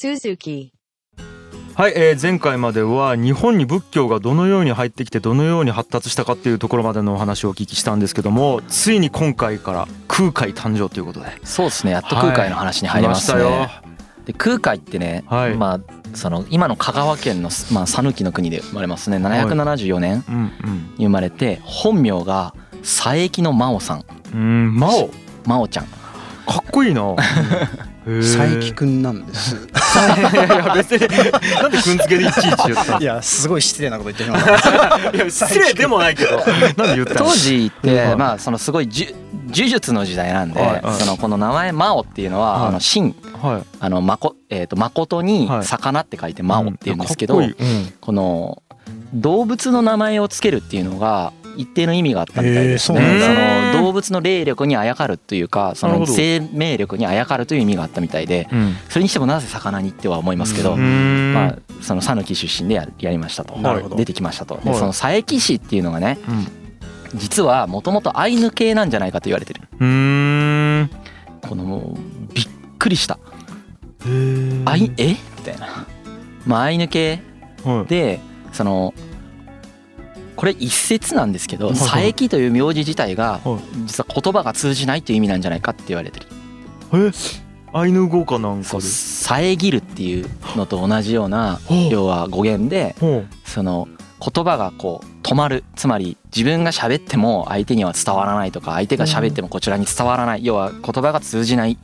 Suzuki. はい、えー前回までは日本に仏教がどのように入ってきてどのように発達したかっていうところまでのお話をお聞きしたんですけどもついに今回から空海誕生ということで。そうですねやっと空海の話に入りますね、来ましで空海ってね、はい。まあその今の香川県のまあ讃岐の国で生まれますね。774年に生まれて本名が佐伯の真央さん。うん真央？真央ちゃん。かっこいいな 佐伯君くんなんです。いやいや別に。なんでくんづけでいちいち言ったの？いやすごい失礼なこと言ってしまった。いや失礼でもないけど。なんで言ったの？当時っはいてまあそのすごい呪呪術の時代なんで、はい。はい。そのこの名前真央っていうのは、はい。あの真はい。あのまこえっ、と誠にはい。魚って書いて真央っていうんですけど、かっこいい。うん。この動物の名前をつけるっていうのが一定の意味があったみたいですね。その動物の霊力にあやかるというかその生命力にあやかるという意味があったみたいでうん。それにしてもなぜ魚にっては思いますけど、まあその讃岐出身でややりましたと出てきましたと。ではい。その佐伯市っていうのがねうん。実はもともとアイヌ系なんじゃないかと言われてる。このもうびっくりした。アイえ？みたいな。まあアイヌ系はい。でそのこれ一説なんですけど佐伯という名字自体がはい。実は言葉が通じないという意味なんじゃないかって言われてる。え？アイヌ語かなんかで？遮るっていうのと同じような要は語源でほその言葉がこう止まる。つまり自分が喋っても相手には伝わらないとか相手が喋ってもこちらに伝わらない。要は言葉が通じない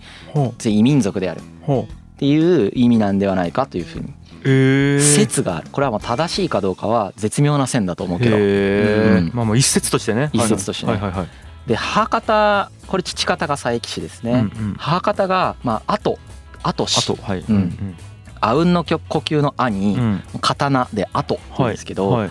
異民族であるっていう意味なんではないかというふうに説があるこれはもう正しいかどうかは絶妙な線だと思うけど。うん。まあまあ一説としてね。一説としてね。はいはい。はいで母方これ父方が佐伯氏ですね、うんうん。母方がまあ後。後あ氏とはい。うん。あうんの呼吸の「あ」にうん。刀で「後」って言うんですけど、はい。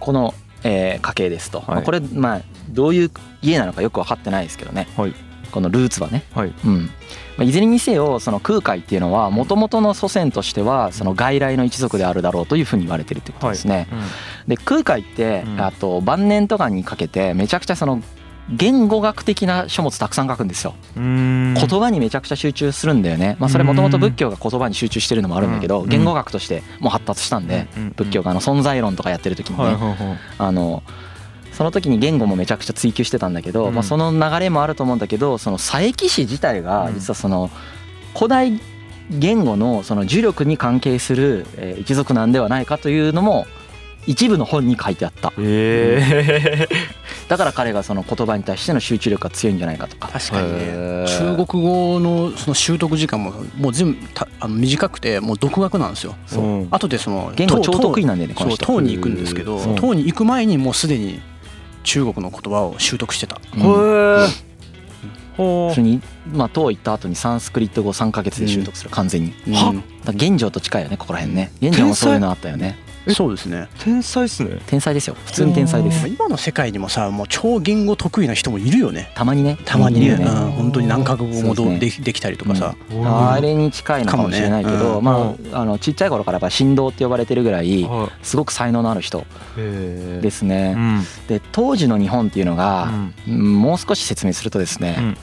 この、えー家系ですと、はい。まあこれまあどういう家なのかよく分かってないですけどね、はいこのルーツはね、はい。うん。まあ、いずれにせよその空海っていうのはもともとの祖先としてはその外来の一族であるだろうというふうに言われてるってことですね。で空海ってうん。あと晩年とかにかけてめちゃくちゃその言語学的な書物たくさん書くんですよ。うん。言葉にめちゃくちゃ集中するんだよね。まあそれもともと仏教が言葉に集中してるのもあるんだけどうん。言語学としてもう発達したんで仏教があの存在論とかやってる時にね。はいはいはい。あのその時に言語もめちゃくちゃ追求してたんだけど、うん。まあ、その流れもあると思うんだけどその佐伯氏自体が実はその古代言語のその呪力に関係するえー一族なんではないかというのも一部の本に書いてあった。えだから彼がその言葉に対しての集中力が強いんじゃないかとか。確かにね。え中国語のその習得時間ももう全部たあの短くてもう独学なんですよ。そう。後でその言語超唐得意なんだよねこそうの人。唐に行くんですけど唐に行く前にもうすでに中国の言葉を習得してた。うん。へえほそれにまあ唐行った後にサンスクリット語3ヶ月で習得する。完全に。はうんだから玄奘と近いよねここら辺ね。玄奘もそういうのあったよねそうですね。天才っすね。天才ですよ。普通に天才です。今の世界にもさもう超言語得意な人もいるよね。たまにね。たまにね、うん、本当に何カ国語もどそうですね。できできたりとかさ、あれに近いのかもしれないけど、まああのちっちゃい頃からやっぱ神童って呼ばれてるぐらいはすごく才能のある人ですね。うん。で当時の日本っていうのが、もう少し説明するとですね、うん。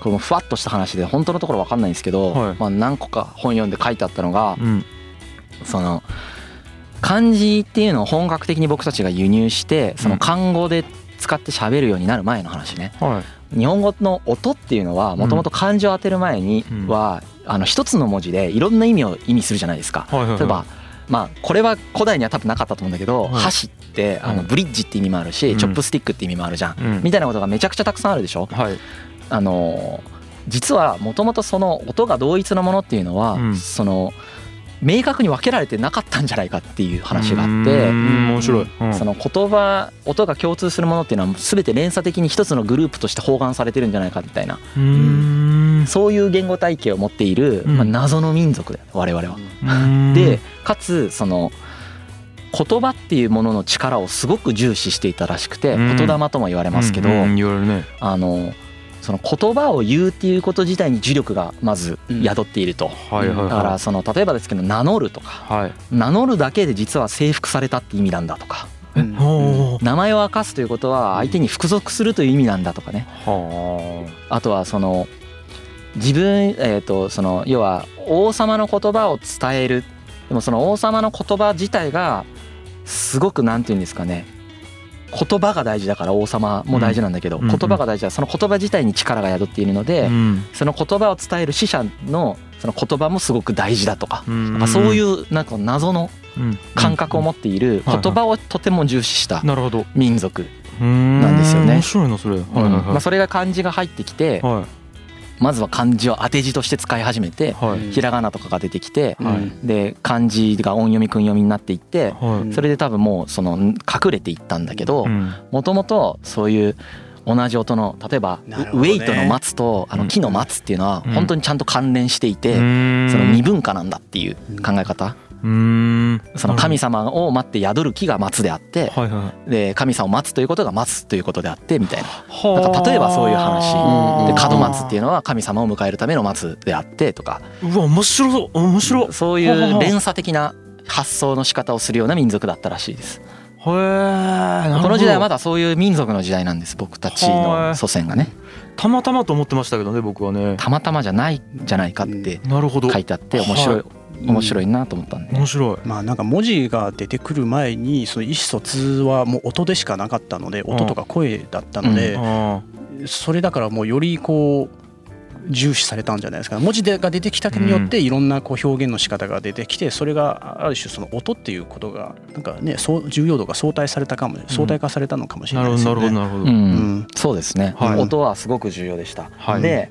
このふわっとした話で本当のところわかんないんですけど、はい。まあ何個か本読んで書いてあったのが、うん。その漢字っていうのを本格的に僕たちが輸入してその漢語で使って喋るようになる前の話ね。はい。日本語の音っていうのはもともと漢字を当てる前には、あの一つの文字でいろんな意味を意味するじゃないですか。はいはいはい。例えばまあこれは古代には多分なかったと思うんだけど、はい。箸ってあのうんブリッジって意味もあるし、うん。チョップスティックって意味もあるじゃん、うん。みたいなことがめちゃくちゃたくさんあるでしょ？はい。あの実はもともとその音が同一のものっていうのは、うん。その明確に分けられてなかったんじゃないかっていう話があっうて。ん面白い。うん。その言葉音が共通するものっていうのは全て連鎖的に一つのグループとして包含されてるんじゃないかみたいなうん。そういう言語体系を持っている、うん。まあ、謎の民族だよ我々は。うん。でかつその言葉っていうものの力をすごく重視していたらしくてうん。言霊とも言われますけど、うんうん言われるね。あのその言葉を言うっていうこと自体に呪力がまず宿っていると。はいはいはい。だからその例えばですけど名乗るとか。はい。名乗るだけで実は征服されたって意味なんだとか。うん。名前を明かすということは相手に服属するという意味なんだとかね。はあとはその自分えー、とその要は王様の言葉を伝える。でもその王様の言葉自体がすごくなんて言うんですかね言葉が大事だから王様も大事なんだけど、うん。言葉が大事だ。その言葉自体に力が宿っているので、うん。その言葉を伝える死者のその言葉もすごく大事だとか、うん。なんかそういうなんか謎のうん。感覚を持っている言葉をとても重視した民族、ななんですよね。面白いなそれ。まあ、それが漢字が入ってきてはいまずは漢字を当て字として使い始めてはい。ひらがなとかが出てきてはい。で漢字が音読み訓読みになっていってはい。それで多分もうその隠れていったんだけどうん。もともとそういう同じ音の例えばね。ウェイトの松とあの木の松っていうのはうん。本当にちゃんと関連していてそうん。の二分化なんだっていう考え方うん。その神様を待って宿る木が松であってはいはい。で神様を待つということが待つということであってみたいな。はなんか例えばそういう話。うんで門松っていうのは神様を迎えるための松であってとか。うわ面白そう。面白。いそういう連鎖的な発想の仕方をするような民族だったらしいです。へえこの時代はまだだそういう民族の時代なんです僕たちの祖先がね。たまたまと思ってましたけどね僕はね。たまたまじゃないんじゃないかってなるほど。書いてあって面白はい面白いなと思ったんで。面白い。まあなんか文字が出てくる前にその意思疎通はもう音でしかなかったので音とか声だったのであそれだからもうよりこう重視されたんじゃないですか。文字が出てきたによっていろんなこう表現の仕方が出てきてそれがある種その音っていうことがなんかねそう重要度が相対されたかも相対化されたのかもしれないですよね。ほどなるほどなるほど。うん。うん。そうですね。はい。音はすごく重要でした。はい。で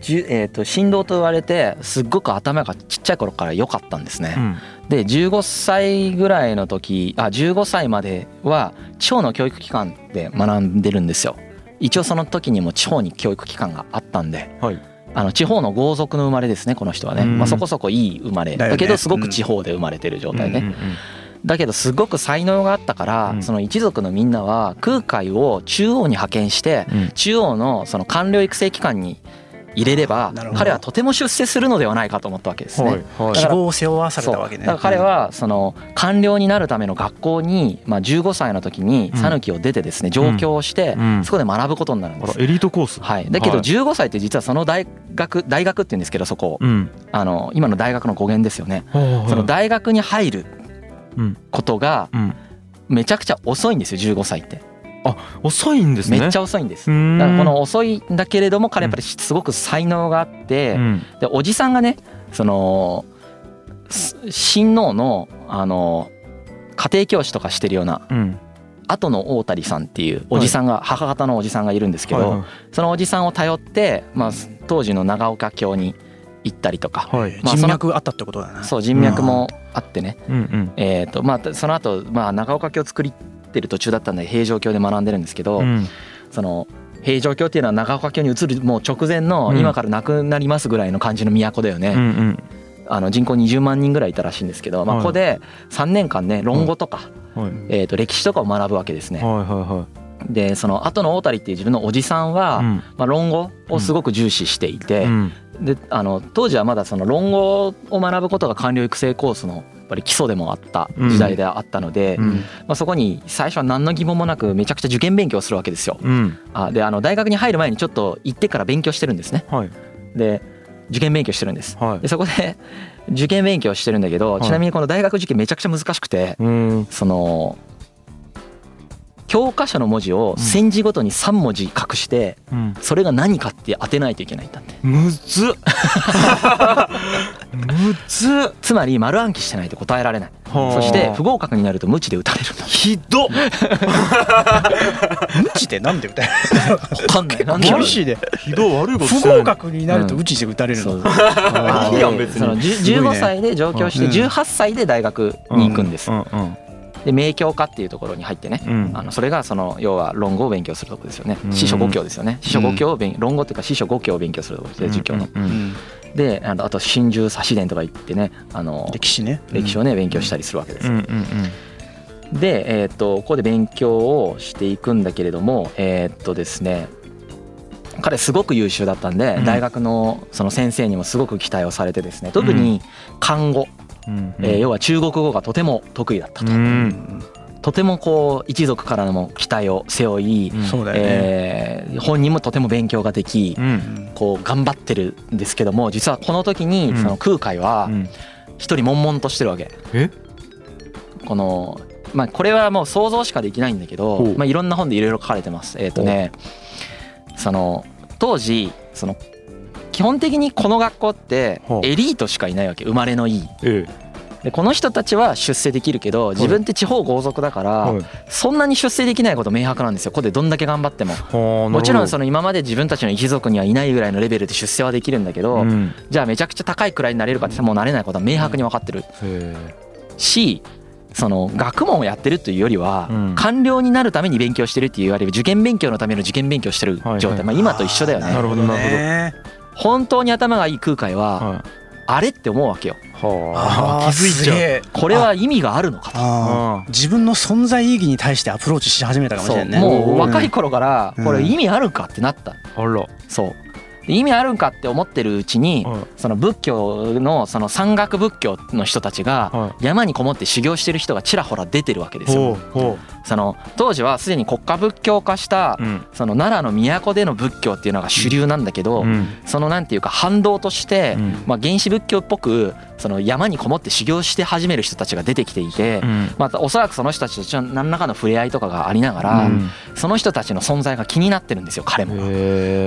じゅえーと振動と言われてすっごく頭がちっちゃい頃から良かったんですね。うん。で15歳ぐらいの時あ15歳までは地方の教育機関で学んでるんですよ。一応その時にも地方に教育機関があったんで。はい。あの地方の豪族の生まれですねこの人はね、うん。まあ、そこそこいい生まれ。だけどすごく地方で生まれてる状態ね、だけどすごく才能があったから、うん。その一族のみんなは空海を中央に派遣してうん。中央のその官僚育成機関に入れれば彼はとても出世するのではないかと思ったわけですね。はいはい。希望を背負わされたわけね。だから彼はその官僚になるための学校に、まあ、15歳の時にうん。讃岐を出てですね上京をしてうん。そこで学ぶことになるんです。エリートコース。はい、だけどはい。15歳って実はその大学大学って言うんですけどそこ。うん。あの今の大学の語源ですよね。そその大学に入るうん。ことがうん。めちゃくちゃ遅いんですよ15歳って遅いんですね。めっちゃ遅いんです。だからこの遅いんだけれども彼やっぱりすごく才能があってうんでおじさんがねそのす親王のあの家庭教師とかしてるようなうん。後の大谷さんっていうおじさんが母方のおじさんがいるんですけどはいはい。そのおじさんを頼ってまあ当時の長岡京に行ったりとかはい。まあ人脈あったってことだな。そう人脈もあってね。うんうん。えーとまあその後まあ長岡京作ってる途中だったんで平城京で学んでるんですけどうん。その平城京っていうのは長岡京に移るもう直前のうん。今からなくなりますぐらいの感じの都だよね、うんうん。あの人口20万人ぐらいいたらしいんですけど、まあ、はいここで3年間ね論語とか、はい。えー、と歴史とかを学ぶわけですね。でその後の大谷っていう自分のおじさんは、いうん。まあ、論語をすごく重視していて、うん。であの当時はまだその論語を学ぶことが官僚育成コースのやっぱり基礎でもあった時代であったので、うん。まあ、そこに最初は何の疑問もなくめちゃくちゃ受験勉強をするわけですよ。うん。あであの大学に入る前にちょっと行ってから勉強してるんですね。はい。で受験勉強してるんです。はい。でそこで受験勉強してるんだけどはい。ちなみにこの大学受験めちゃくちゃ難しくてうん。その教科書の文字を戦時ごとに3文字隠してうん。それが何かって当てないといけないんだって。むずっ。むずっ。つまり丸暗記してないと答えられない。はあそして不合格になると無知で打たれるんだひどっ。無知でなんで歌え分かんない。なんで厳しいでひどい悪いこと不合格になると無知で打たれるの？いいやん別に。そのじゅすごいね。15歳で上京してうん。18歳で大学に行くんです。うんうんで明教科っていうところに入ってねうん。あのそれがその要は論語を勉強するところですよね。うん。司書五教ですよね。司書五教を勉論語っていうか司書五教を勉強するところですね儒教の。であのあと真珠差し伝とか言ってねあの歴史ね。歴史をね勉強したりするわけですでえーっとここで勉強をしていくんだけれどもえーっとですね彼すごく優秀だったんでうん。大学のその先生にもすごく期待をされてですね特に漢語うん。えー要は中国語がとても得意だったと。うん。とてもこう一族からのも期待を背負い、うえー本人もとても勉強ができううん。んこう頑張ってるんですけども実はこの時にうん。その空海はうん。一人悶々としてるわけ。え？このまあこれはもう想像しかできないんだけどまあいろんな本でいろいろ書かれてます。えっとねその当時その基本的にこの学校ってエリートしかいないわけ。生まれのいい。えでこの人たちは出世できるけど自分って地方豪族だからそんなに出世できないこと明白なんですよ。ここでどんだけ頑張っても。はあもちろんそのの今まで自分たちの一族にはいないぐらいのレベルで出世はできるんだけど、うん。じゃあめちゃくちゃ高い位になれるかって言ったらもうなれないことは明白に分かってる。へしその学問をやってるというよりはうん。官僚になるために勉強してるっていわゆる受験勉強のための受験勉強してる状態。まあ今と一緒だよね。なるほど。なるほどね本当に頭がいい空海ははあれって思うわけよ。いはあ。気づいちゃう。これは意味があるのかと。自分の存在意義に対してアプローチし始めたかもしれないねもう若い頃からうん。これ意味あるかってなった。あら。そう。で意味あるんかって思ってるうちにはい。その仏教のその山岳仏教の人たちがは山にこもって修行してる人がちらほら出てるわけですよ。その当時はすでに国家仏教化したその奈良の都での仏教っていうのが主流なんだけどうん。そのなんていうか反動としてうん。まあ原始仏教っぽくその山にこもって修行して始める人たちが出てきていてうん。またおそらくその人たちと何らかの触れ合いとかがありながらうん。その人たちの存在が気になってるんですよ彼も。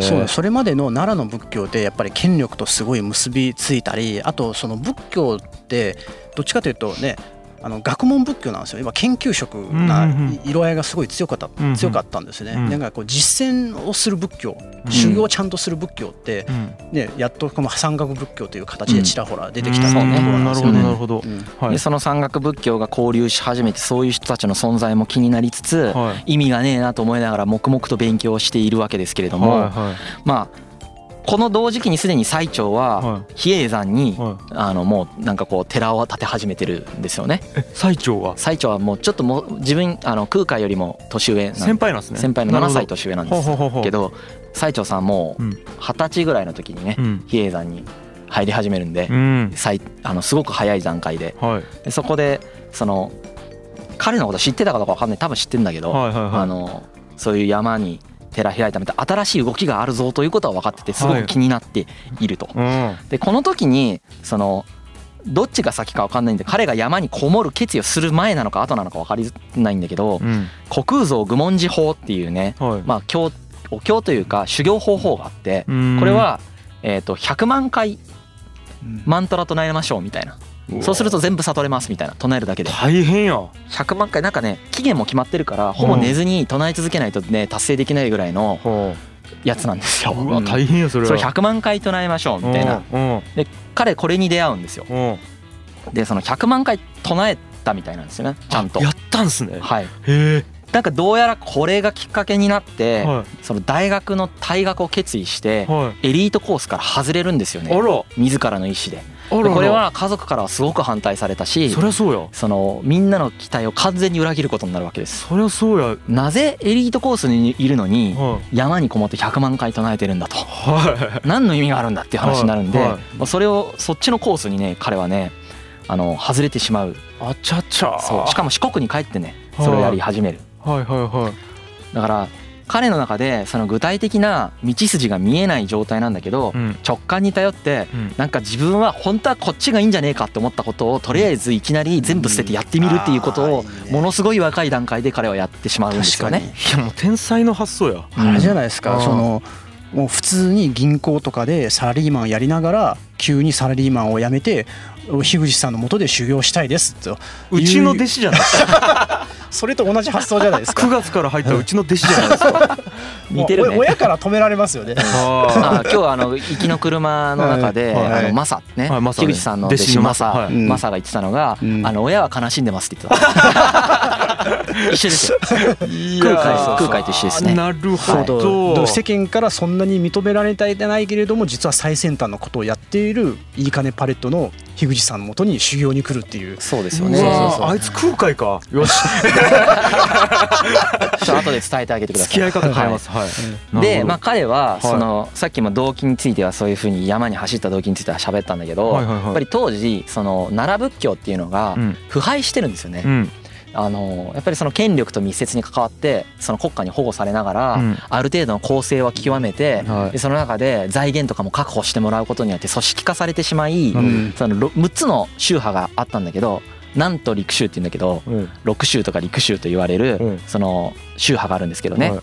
そうだそれまでの奈良の仏教でやっぱり権力とすごい結びついたりあとその仏教ってどっちかというとねあの学問仏教なんですよ。今研究職な色合いがすごい強かった、うんうん強かったんですね、うんなんかこう実践をする仏教うん。修行をちゃんとする仏教って、うん。ね、やっとこの山岳仏教という形でちらほら出てきたところうん。なんなるほですよね。どなるほど。でその山岳仏教が交流し始めてそういう人たちの存在も気になりつつはい。意味がねえなと思いながら黙々と勉強をしているわけですけれども、はいはい。まあこの同時期にすでに最澄はは比叡山にあのもうなんかこう寺を建て始めてるんですよね。え最長は？最澄はもうちょっともう自分あの空海よりも年上先輩なんですね。先輩の7歳年上なんですけど最澄さんもうん。二十歳ぐらいの時にねうん。比叡山に入り始めるんでうん。最あのすごく早い段階で。はい。でそこでその彼のこと知ってたかどうか分かんない。多分知ってんだけど、あのそういう山に寺開いたみたいな新しい動きがあるぞということは分かっててすごく気になっていると。うん。でこの時にそのどっちが先か分かんないんで彼が山にこもる決意をする前なのか後なのか分かりないんだけどうん。虚空蔵愚問寺法っていうねはい。まあ経お経というか修行方法があってうん。これはえーと100万回うん。マントラ唱えましょうみたいなそうすると全部悟れますみたいな。唱えるだけで。大変や。100万回なんかね期限も決まってるからほぼ寝ずに唱え続けないとね達成できないぐらいのほやつなんですよ。ううわ大変やそれは。それ100万回唱えましょうみたいな。うんで彼これに出会うんですよ。うん。でその100万回唱えたみたいなんですよねちゃんと。やったんすね。はい。へえ。なんかどうやらこれがきっかけになってはその大学の退学を決意してエリートコースから外れるんですよね。自らの意思でこれは家族からはすごく反対されたしそりゃそうや。そのみんなの期待を完全に裏切ることになるわけです。そりゃそうや。なぜエリートコースにいるのにはい。山にこもって100万回唱えてるんだと。は何の意味があるんだっていう話になるんで、はい。はい。まあそれをそっちのコースにね彼はねあの外れてしまう。いあちゃちゃ。そう。しかも四国に帰ってねはい。それをやり始める。はいはいはい。だから彼の中でその具体的な道筋が見えない状態なんだけどうん。直感に頼ってうん。なんか自分は本当はこっちがいいんじゃねえかって思ったことをとりあえずいきなり全部捨ててやってみるっていうことをものすごい若い段階で彼はやってしまうんですよね。いやもう天才の発想や。うん。あれじゃないですか、うん。そのもう普通に銀行とかでサラリーマンやりながら急にサラリーマンを辞めて樋口さんのもとで修行したいですってうちの弟子じゃないですか。それと同じ発想じゃないです9か月から入ったうちの弟子じゃないですか。似てるね。お親から止められますよね。ああ今日はあの行きの車の中で、はい。はいあのマサね、はいマサね。樋口さんの弟子のマサ、はい。マサが言ってたのが、うん。あの親は悲しんでますって言ってた。一緒ですよ。ー。空海空海と一緒ですね。なるほど。世間からそんなに認められていないけれども実は最先端のことをやっているいいかねパレットの樋口さんのもとに修行に来るっていう。そうですよね。あいつ空海か。よし。ちょっと後で伝えてあげてください。付き合い方変えます。はい。でまあ彼ははい。そのさっきも動機についてはそういうふうに山に走った動機については喋ったんだけどはいはいはい。やっぱり当時その奈良仏教っていうのがうん。腐敗してるんですよね。う。んあのやっぱりその権力と密接に関わってその国家に保護されながら、うん。ある程度の公正は極めて、その中で財源とかも確保してもらうことによって組織化されてしまい、うん。そのろ6つの宗派があったんだけどなんと陸宗って言うんだけどうん。六宗とか陸宗と言われるうん。その宗派があるんですけどね、はい。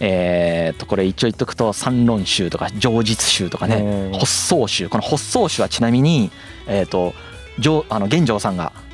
えー、とこれ一応言っとくと三論宗とか上実宗とかね。うん。発想宗。この発想宗はちなみにえっ、と上あの玄奘さんがうん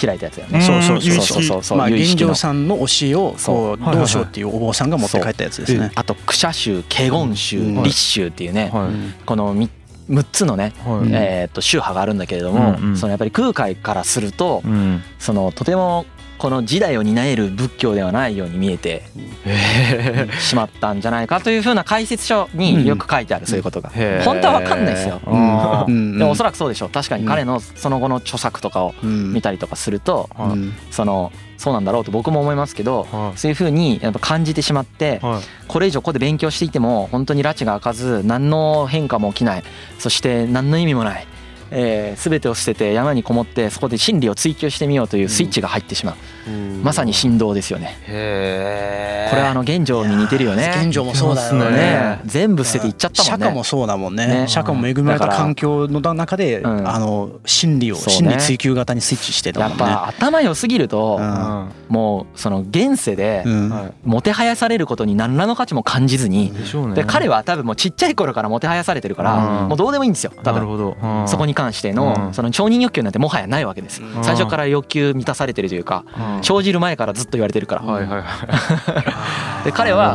開いたやつだよね。うん。そうそうそうそうそう。まあ現状さんの教えをこうはいはいはい道章っていうお坊さんが持って帰ったやつですね。あとクシャ宗華厳宗うん。立宗っていうねはい。うんこのみ6つのねはい。えー、と宗派があるんだけれども、そのやっぱり空海からすると、うん。そのとてもこの時代を担える仏教ではないように見えてへしまったんじゃないかというふうな解説書によく書いてある、そういうことが。え本当は分かんないですよ。でもおそらくそうでしょう。確かに彼のその後の著作とかをうん見たりとかするとそのそうなんだろうと僕も思いますけどはい。そういうふうにやっぱ感じてしまってはい。これ以上ここで勉強していても本当に拉致が開かず何の変化も起きない。そして何の意味もない、えー、全てを捨てて山にこもってそこで真理を追求してみようというスイッチが入ってしまう。まさに振動ですよね。へえこれはあの現状に似てるよね。現状もそうだよね。ね。全部捨てていっちゃったもんね。釈迦もそうだもんね。ね。釈迦も恵まれた環境の中でうん。あの真理をね。真理追求型にスイッチしてたやっもんね。ぱ頭良すぎるとうん。もうその現世でもてはやされることに何らの価値も感じずにいで彼は多分もうちっちゃい頃からもてはやされてるからうん。もうどうでもいいんですよ多分。なるほど。うん。そこに関してのうん。その承認欲求なんてもはやないわけです。うん。最初から欲求満たされてるというかうん。生じる前からずっと言われてるから。はいはいはい。で彼は。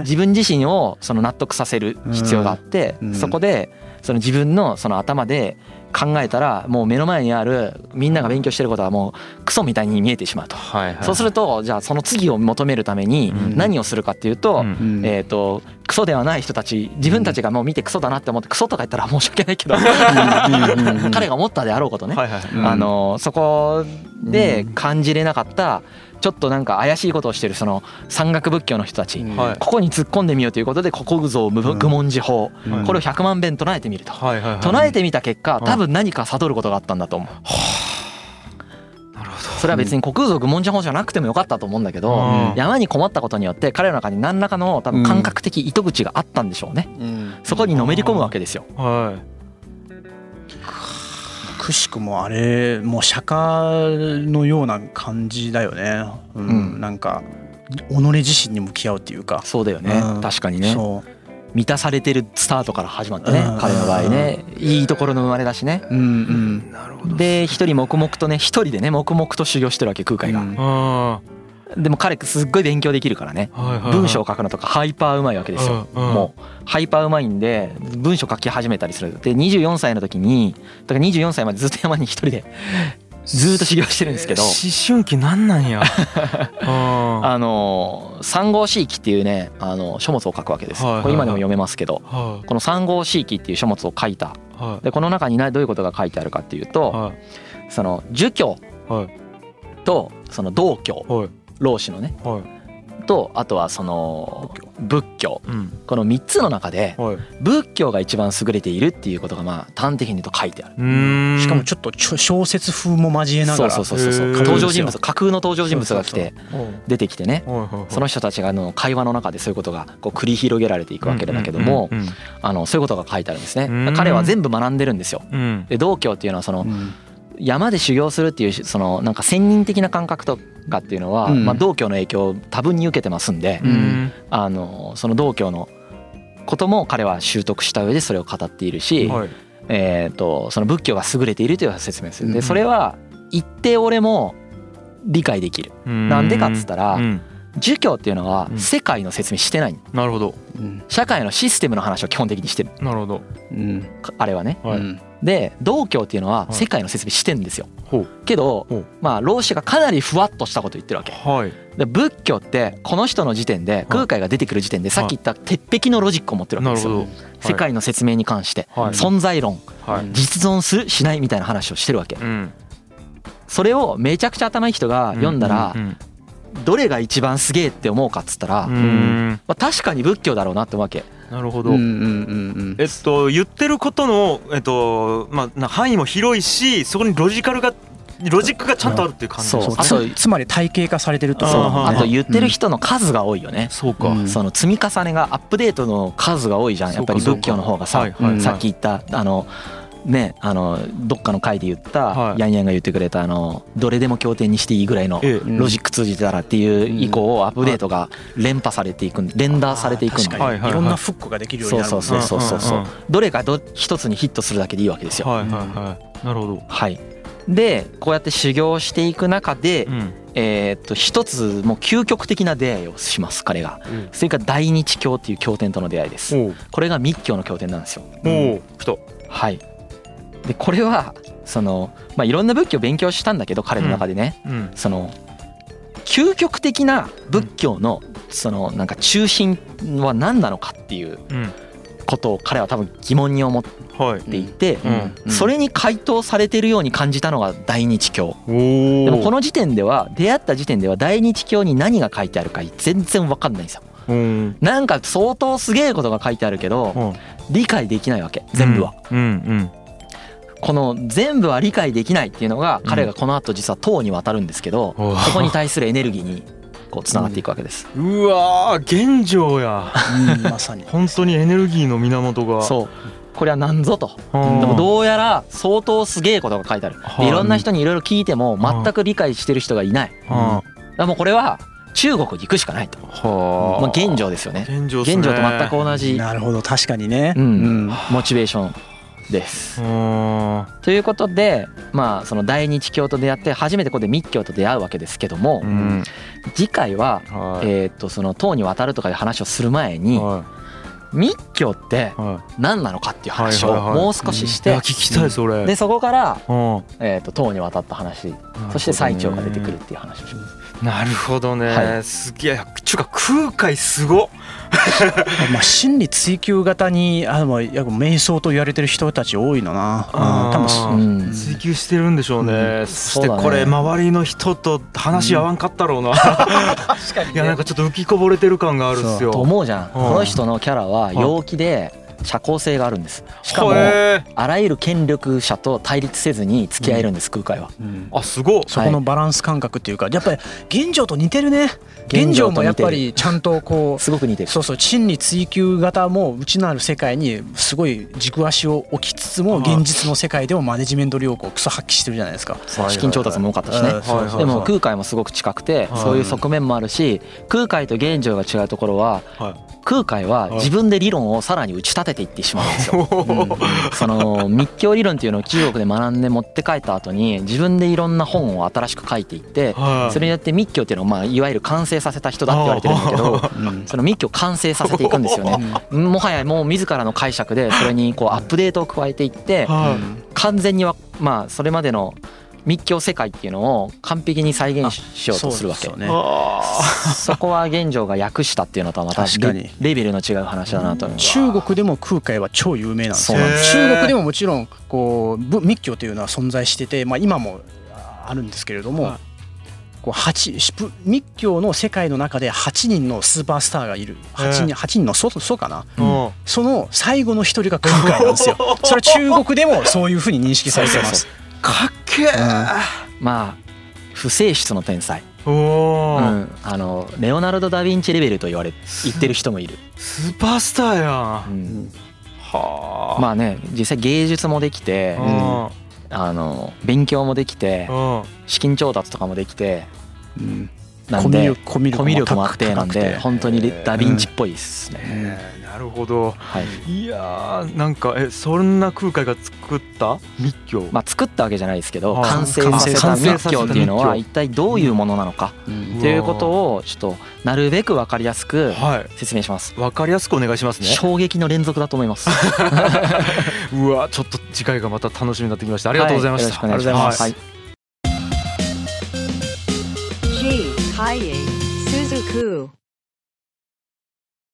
自分自身をその納得させる必要があってうん。そこでその自分のその頭で考えたらもう目の前にあるみんなが勉強してることはもうクソみたいに見えてしまうと。はいはい。そうするとじゃあその次を求めるためにうん。何をするかっていうと、うん。うん。えー、とクソではない人たち自分たちがもう見てクソだなって思ってクソとか言ったら申し訳ないけど彼が思ったであろうことね、はいはい。うん。あのそこで感じれなかったちょっとなんか怪しいことをしてるその山岳仏教の人たち、うん。はい。ここに突っ込んでみようということで国具像無うん愚問寺法、うん。これを100万遍唱えてみると。はいはいはい。唱えてみた結果うん。多分何か悟ることがあったんだと思う。なるほそれは別に国愚問寺法じゃなくてもよかったと思うんだけどうん。山にこもったことによって彼らの中に何らかの多分感覚的糸口があったんでしょうね。うん。そこにのめり込むわけですよ。どはいくしくもあれもう釈迦のような感じだよね。ううん。んなんか己自身に向き合うっていうか。そうだよね。うん。確かにね。そう。満たされてるスタートから始まってねうん。彼の場合ね。いいところの生まれだしね。うんうん。なるほどで一人黙々とね一人でね黙々と修行してるわけ空海が。うん。あでも彼すっごい勉強できるからね。文章を書くのとかハイパーうまいわけですよ。もうハイパーうまいんで文章書き始めたりする。で24歳の時にだから24歳までずっと山に一人でずっと修行してるんですけど。思春期なんなんや。あ あの三号四記っていうねあの書物を書くわけです。はいはいはい。これ今でも読めますけど。はこの三号四記っていう書物を書いた。い。はでこの中になどういうことが書いてあるかっていういとはその儒教とその道教。はい老子のね。はい。とあとはその仏教。うん。この3つの中ではい。仏教が一番優れているっていうことがまあ端的に言うと書いてある。うーん。しかもちょっと小説風も交えながそうら。そうそうそうそう。登場人物架空の登場人物が来てはい出てきてね。その人たちがあの会話の中でそういうことがこう繰り広げられていくわけだけどもあのそういうことが書いてあるんですうん。ね彼は全部学んでるんですよ。道教っていうのはそのうん山で修行するっていうそのなんか仙人的な感覚とかっていうのはうん。まあ道教の影響を多分に受けてますんでうん。うんあのその道教のことも彼は習得した上でそれを語っているしはい。えー、とその仏教が優れているという説明をする。でうん。それは一定俺も理解できる。なんでかっつったらうん。儒教っていうのはうん。世界の説明してない。なるほど。うん。社会のシステムの話を基本的にしてる。なるほど。うん。あれはね。はい。うんで道教っていうのははい。世界の説明してんですよ。ほう。けどまあ老子がかなりふわっとしたこと言ってるわけ。はい。で仏教ってこの人の時点で空海が出てくる時点でさっき言った鉄壁のロジックを持ってるわけですよ。なるほど。世界の説明に関してはい。存在論はい。実存するしないみたいな話をしてるわけ。うん。それをめちゃくちゃ頭いい人が読んだらうんどれが一番すげえって思うかっつったら、うまんあ、確かに仏教だろうなって思うわけなるほど。うんうんうんえっと言ってることのえっとまあな範囲も広いしそこにロジカルがロジックがちゃんとあるっていう感じ。そう。あとつつまり体系化されてるってことそう。あと言ってる人の数が多いよね、そうか、うんその積み重ねがアップデートの数が多いじゃん。やっぱり仏教の方がさ、はいはいはい。さっき言ったあのねあのどっかの回で言った、はい。ヤンヤンが言ってくれたあのどれでも経典にしていいぐらいのロジック通じてたらっていう以降アップデートが連覇されていくん連打されていくん確でいろんなフックができるようにそうな。るそうそうそうそうそう。どれかど一つにヒットするだけでいいわけですよ。はいはいはい。なるほど、はい。でこうやって修行していく中で、うん。えーっと一つもう究極的な出会いをします彼が。うん。それから大日教っていう経典との出会いです。これが密教の経典なんですよ。おう。来たはい。でこれはそのまあいろんな仏教を勉強したんだけど彼の中でね、うん。その究極的な仏教のそのなんか中心は何なのかっていううん。ことを彼は多分疑問に思っはい。ていて、うん。うん。それに回答されてるように感じたのが大日教。でもこの時点では出会った時点では大日教に何が書いてあるか全然分かんないんですよ。うん。なんか相当すげえことが書いてあるけど理解できないわけ全部は。うんうんこの全部は理解できないっていうのが彼がこの後実は唐に渡るんですけどうんそこに対するエネルギーにこうつながっていくわけです。うわー現状や。うんまさに。本当にエネルギーの源が。そう。これは何ぞと。うん。でもどうやら相当すげえことが書いてある。はい。ろんな人にいろいろ聞いても全く理解してる人がいない。あらもうこれは中国に行くしかないと。はまあ現状ですよね。現状ね。現状と全く同じ、なるほど確かにね。うん。うん。モチベーションです。うん。ということでまあその大日教と出会って初めてここで密教と出会うわけですけども、うん。次回は、はい。えーっとその唐に渡るとかいう話をする前には密教って何なのかっていう話をはいはいはい。もう少しして聞きたいそれ。でそこから、うん。えーっと唐に渡った話そして最澄が出てくるっていう話をします。なるほどね、はい。すげえ。ちゅうか空海すごっ。まあ真理追求型にあの瞑想と言われてる人たち多いのな。うん多分うん。ー追求してるんでしょうね、うそしてこれ周りの人と話合わんかったろうな、確かにいやなんかちょっと浮きこぼれてる感があるっすよ。と思うじゃん。こうん。の人のキャラは陽気で社交性があるんです。しかもあらゆる権力者と対立せずに付き合えるんです空海は。うん。あすごっ。そこのバランス感覚っていうかやっぱり現状と似てるね。現状もやっぱりちゃんとこう すごく似てる。そうそう真理追求型も内なる世界にすごい軸足を置きつつもはい現実の世界でもマネジメント力をクソ発揮してるじゃないですか。資金調達も多かったしね。はい。はい。でも空海もすごく近くてはい。そういう側面もあるし空海と現状が違うところははい空海は自分で理論をさらに打ち立てていってしまうんですよ。うん。その密教理論っていうのを中国で学んで持って帰った後に自分でいろんな本を新しく書いていってはい。それによって密教っていうのをまあいわゆる完成させた人だって言われてるんだけどうん。その密教を完成させていくんですよね。もはやもう自らの解釈でそれにこうアップデートを加えていってはい。完全にはまあそれまでの密教世界っていうのを完璧に再現しようとするわけ。そうですよね。あそこは現状が訳したっていうのとはまた確かに。レレベルの違う話だなと中国でも空海は超有名なんですよ。中国でももちろんこうぶ密教というのは存在してて、まあ、今もあるんですけれども、はい。こう密教の世界の中で8人のスーパースターがいる。8人 ,8 人のそうそうかな？ーその最後の一人が空海なんですよ。それは中国でもそういうふうに認識されてますかっけえ。まあ不正室の天才、おうおー、ん、あのレオナルド・ダ・ヴィンチレベルと言われ言ってる人もいる、スーパースターやうん。ん、はあ。まあね実際芸術もできてああの勉強もできて資金調達とかもできてうんなんでコミュコミュ力もあってなん高くて。で本当にレダ・ヴィンチっぽいですね、えーなるほど。はい。いやーなんかえそんな空海が作った？密教。まあ、作ったわけじゃないですけどあ完成させた密教っていうのは一体どういうものなのか。うん。いうことをちょっとなるべく分かりやすくはい。説明します。わかりやすくお願いしますね。衝撃の連続だと思います。うわちょっと次回がまた楽しみになってきました。ありがとうございました、はよろしくお願いします。ははい flying Suzuku.